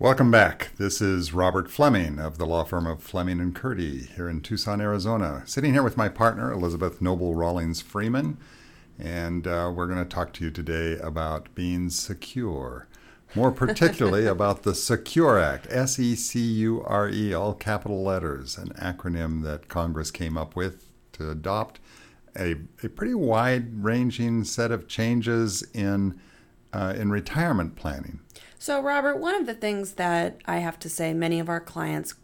Welcome back. This is Robert Fleming of the law firm of Fleming and Curti here in Tucson, Arizona. Sitting here with my partner, Elizabeth Noble Rawlings Freeman, and uh, we're going to talk to you today about being secure. More particularly about the Secure Act, S E C U R E, all capital letters, an acronym that Congress came up with to adopt a, a pretty wide ranging set of changes in, uh, in retirement planning. So, Robert, one of the things that I have to say many of our clients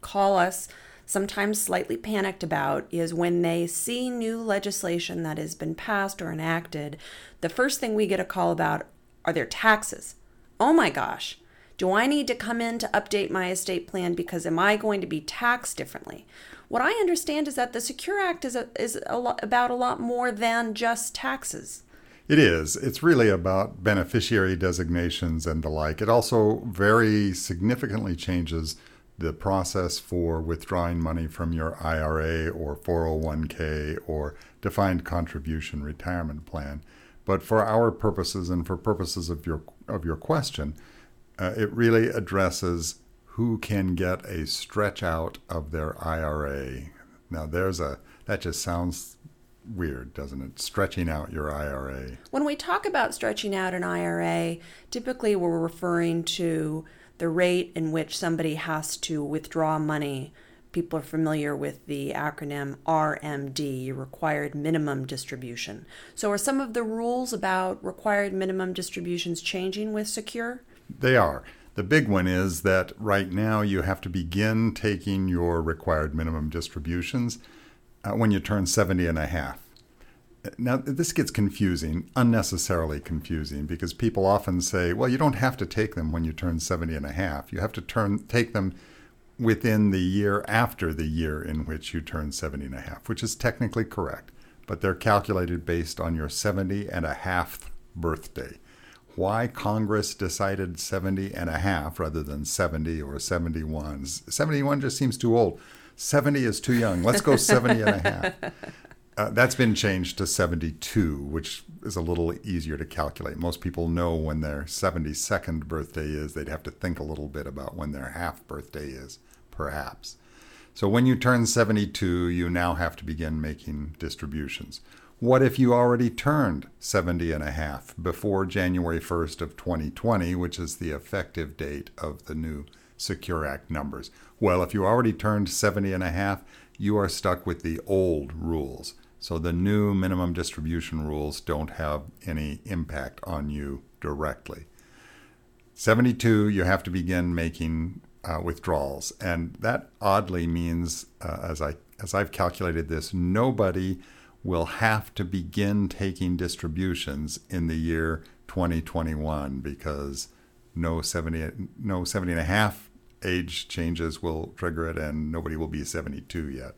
call us sometimes slightly panicked about is when they see new legislation that has been passed or enacted, the first thing we get a call about are their taxes. Oh my gosh, do I need to come in to update my estate plan because am I going to be taxed differently? What I understand is that the Secure Act is, a, is a about a lot more than just taxes. It is. It's really about beneficiary designations and the like. It also very significantly changes the process for withdrawing money from your IRA or 401k or defined contribution retirement plan. But for our purposes and for purposes of your of your question, uh, it really addresses who can get a stretch out of their IRA. Now there's a that just sounds weird, doesn't it? Stretching out your IRA. When we talk about stretching out an IRA, typically we're referring to the rate in which somebody has to withdraw money. People are familiar with the acronym RMD, Required Minimum Distribution. So, are some of the rules about required minimum distributions changing with Secure? They are. The big one is that right now you have to begin taking your required minimum distributions uh, when you turn 70 and a half. Now, this gets confusing, unnecessarily confusing, because people often say, well, you don't have to take them when you turn 70 and a half. You have to turn, take them within the year after the year in which you turn 70 and a half, which is technically correct, but they're calculated based on your 70 and a half birthday. Why Congress decided 70 and a half rather than 70 or 71? 71 just seems too old. 70 is too young. Let's go 70 and a half. Uh, that's been changed to 72, which is a little easier to calculate. Most people know when their 72nd birthday is. They'd have to think a little bit about when their half birthday is, perhaps. So when you turn 72, you now have to begin making distributions. What if you already turned 70 and a half before January 1st of 2020, which is the effective date of the new Secure Act numbers? Well, if you already turned 70 and a half, you are stuck with the old rules. So the new minimum distribution rules don't have any impact on you directly. 72, you have to begin making uh, withdrawals, and that oddly means, uh, as I as I've calculated this, nobody will have to begin taking distributions in the year 2021 because no 70 no 70 and a half age changes will trigger it, and nobody will be 72 yet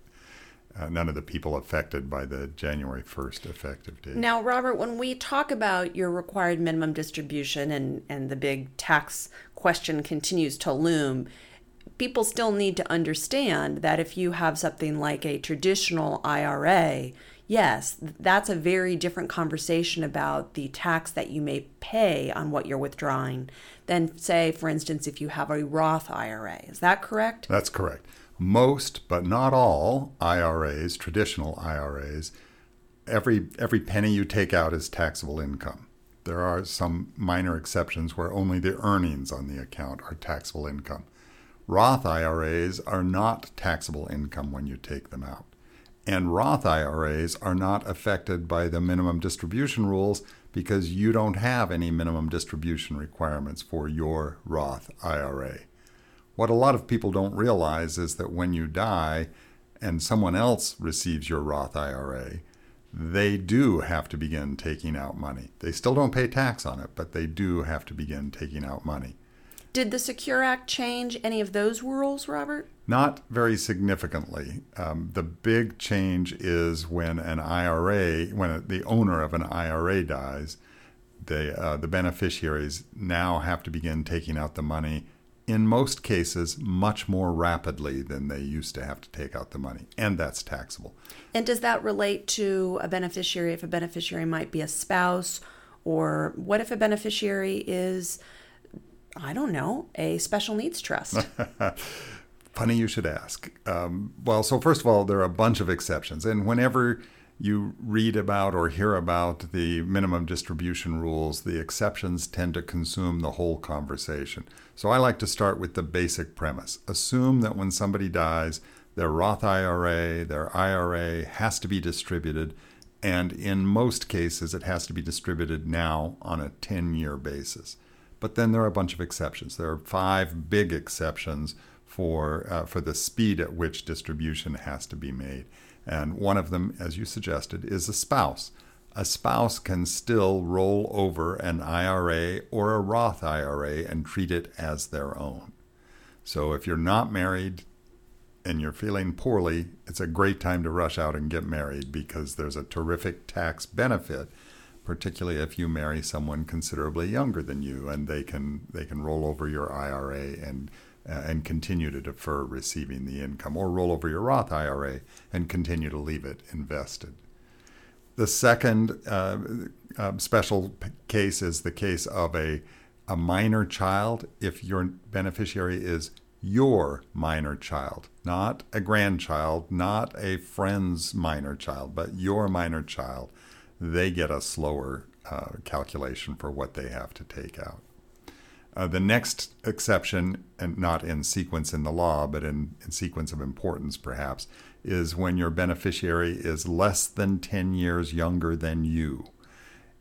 uh, none of the people affected by the January 1st effective date. Now, Robert, when we talk about your required minimum distribution and, and the big tax question continues to loom, people still need to understand that if you have something like a traditional IRA, yes, that's a very different conversation about the tax that you may pay on what you're withdrawing than, say, for instance, if you have a Roth IRA. Is that correct? That's correct most, but not all, IRAs, traditional IRAs, every every penny you take out is taxable income. There are some minor exceptions where only the earnings on the account are taxable income. Roth IRAs are not taxable income when you take them out. And Roth IRAs are not affected by the minimum distribution rules because you don't have any minimum distribution requirements for your Roth IRA. What a lot of people don't realize is that when you die and someone else receives your Roth IRA, they do have to begin taking out money. They still don't pay tax on it, but they do have to begin taking out money. Did the Secure Act change any of those rules, Robert? Not very significantly. Um, the big change is when an IRA, when the owner of an IRA dies, the uh, the beneficiaries now have to begin taking out the money in most cases much more rapidly than they used to have to take out the money, and that's taxable. And does that relate to a beneficiary if a beneficiary might be a spouse, or what if a beneficiary is I don't know, a special needs trust? Funny you should ask. Um, well, so first of all, there are a bunch of exceptions. And whenever you read about or hear about the minimum distribution rules, the exceptions tend to consume the whole conversation. So I like to start with the basic premise. Assume that when somebody dies, their Roth IRA, their IRA has to be distributed. And in most cases, it has to be distributed now on a 10 year basis. But then there are a bunch of exceptions. There are five big exceptions for, uh, for the speed at which distribution has to be made. And one of them, as you suggested, is a spouse. A spouse can still roll over an IRA or a Roth IRA and treat it as their own. So if you're not married and you're feeling poorly, it's a great time to rush out and get married because there's a terrific tax benefit, particularly if you marry someone considerably younger than you and they can they can roll over your IRA and and continue to defer receiving the income, or roll over your Roth IRA and continue to leave it invested. The second uh, uh, special case is the case of a, a minor child if your beneficiary is your minor child, not a grandchild, not a friend's minor child, but your minor child. They get a slower uh, calculation for what they have to take out. Uh, the next exception, and not in sequence in the law, but in, in sequence of importance perhaps, is when your beneficiary is less than 10 years younger than you.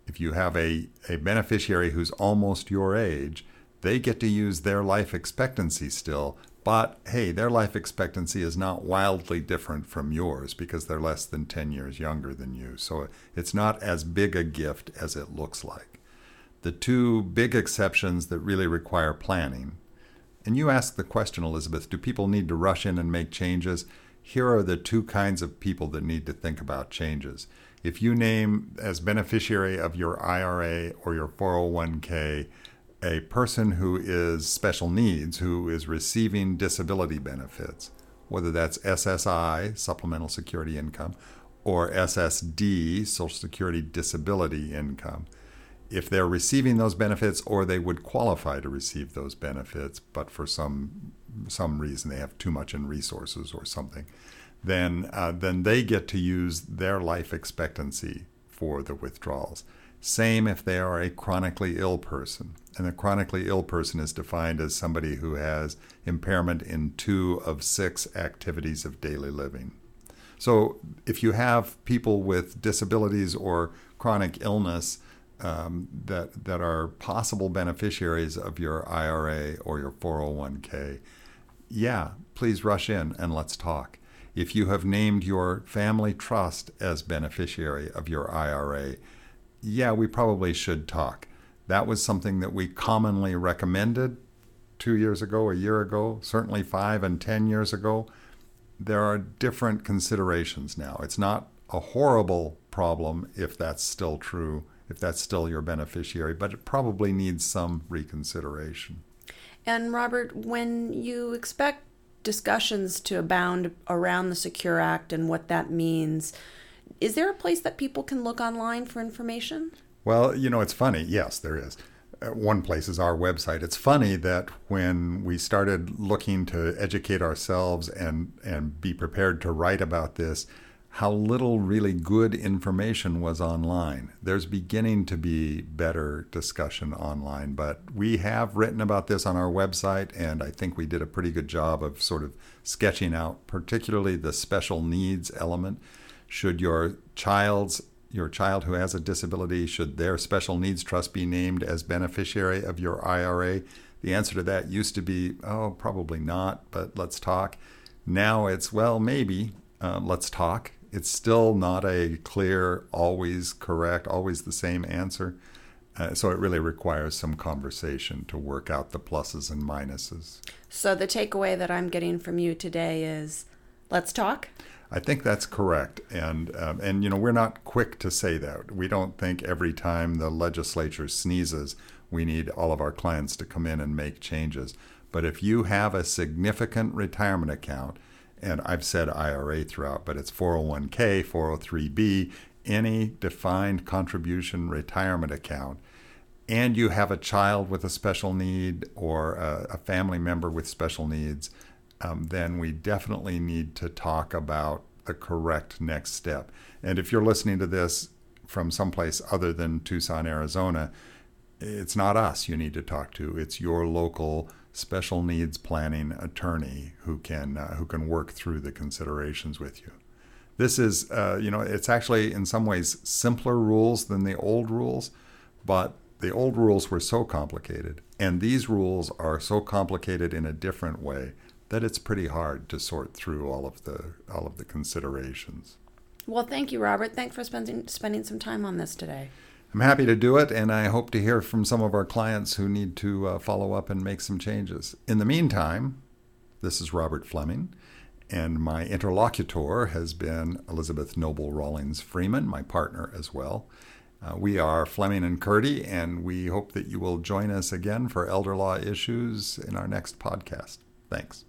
If you have a, a beneficiary who's almost your age, they get to use their life expectancy still, but hey, their life expectancy is not wildly different from yours because they're less than 10 years younger than you. So it's not as big a gift as it looks like the two big exceptions that really require planning. And you ask the question, Elizabeth do people need to rush in and make changes? Here are the two kinds of people that need to think about changes. If you name as beneficiary of your IRA or your 401k a person who is special needs, who is receiving disability benefits, whether that's SSI, Supplemental Security Income, or SSD, Social Security Disability Income, if they're receiving those benefits or they would qualify to receive those benefits, but for some some reason they have too much in resources or something, then uh, then they get to use their life expectancy for the withdrawals. Same if they are a chronically ill person. And a chronically ill person is defined as somebody who has impairment in two of six activities of daily living. So if you have people with disabilities or chronic illness, um, that that are possible beneficiaries of your IRA or your 401k, yeah, please rush in and let's talk. If you have named your family trust as beneficiary of your IRA, yeah, we probably should talk. That was something that we commonly recommended two years ago, a year ago, certainly five and 10 years ago. There are different considerations now. It's not a horrible problem if that's still true if that's still your beneficiary, but it probably needs some reconsideration. And Robert, when you expect discussions to abound around the Secure Act and what that means, is there a place that people can look online for information? Well, you know, it's funny. Yes, there is. Uh, one place is our website. It's funny that when we started looking to educate ourselves and, and be prepared to write about this, how little really good information was online. There's beginning to be better discussion online, but we have written about this on our website, and I think we did a pretty good job of sort of sketching out, particularly the special needs element. Should your child's your child who has a disability, should their special needs trust be named as beneficiary of your IRA? The answer to that used to be, oh, probably not, but let's talk. Now it's, well, maybe, uh, let's talk it's still not a clear, always correct, always the same answer. Uh, so it really requires some conversation to work out the pluses and minuses. So the takeaway that I'm getting from you today is let's talk. I think that's correct, and um, and you know we're not quick to say that. We don't think every time the legislature sneezes, we need all of our clients to come in and make changes. But if you have a significant retirement account and I've said IRA throughout, but it's 401k, 403b, any defined contribution retirement account. and you have a child with a special need or a, a family member with special needs, um, then we definitely need to talk about the correct next step. And if you're listening to this from someplace other than Tucson, Arizona, it's not us you need to talk to. It's your local special needs planning attorney who can uh, who can work through the considerations with you. This is, uh, you know, it's actually in some ways simpler rules than the old rules, but the old rules were so complicated, and these rules are so complicated in a different way that it's pretty hard to sort through all of the all of the considerations. Well, thank you, Robert. Thanks for spending spending some time on this today. I'm happy to do it, and I hope to hear from some of our clients who need to uh, follow up and make some changes. In the meantime, this is Robert Fleming, and my interlocutor has been Elizabeth Noble Rawlings Freeman, my partner as well. Uh, we are Fleming and Curti, and we hope that you will join us again for elder law issues in our next podcast. Thanks.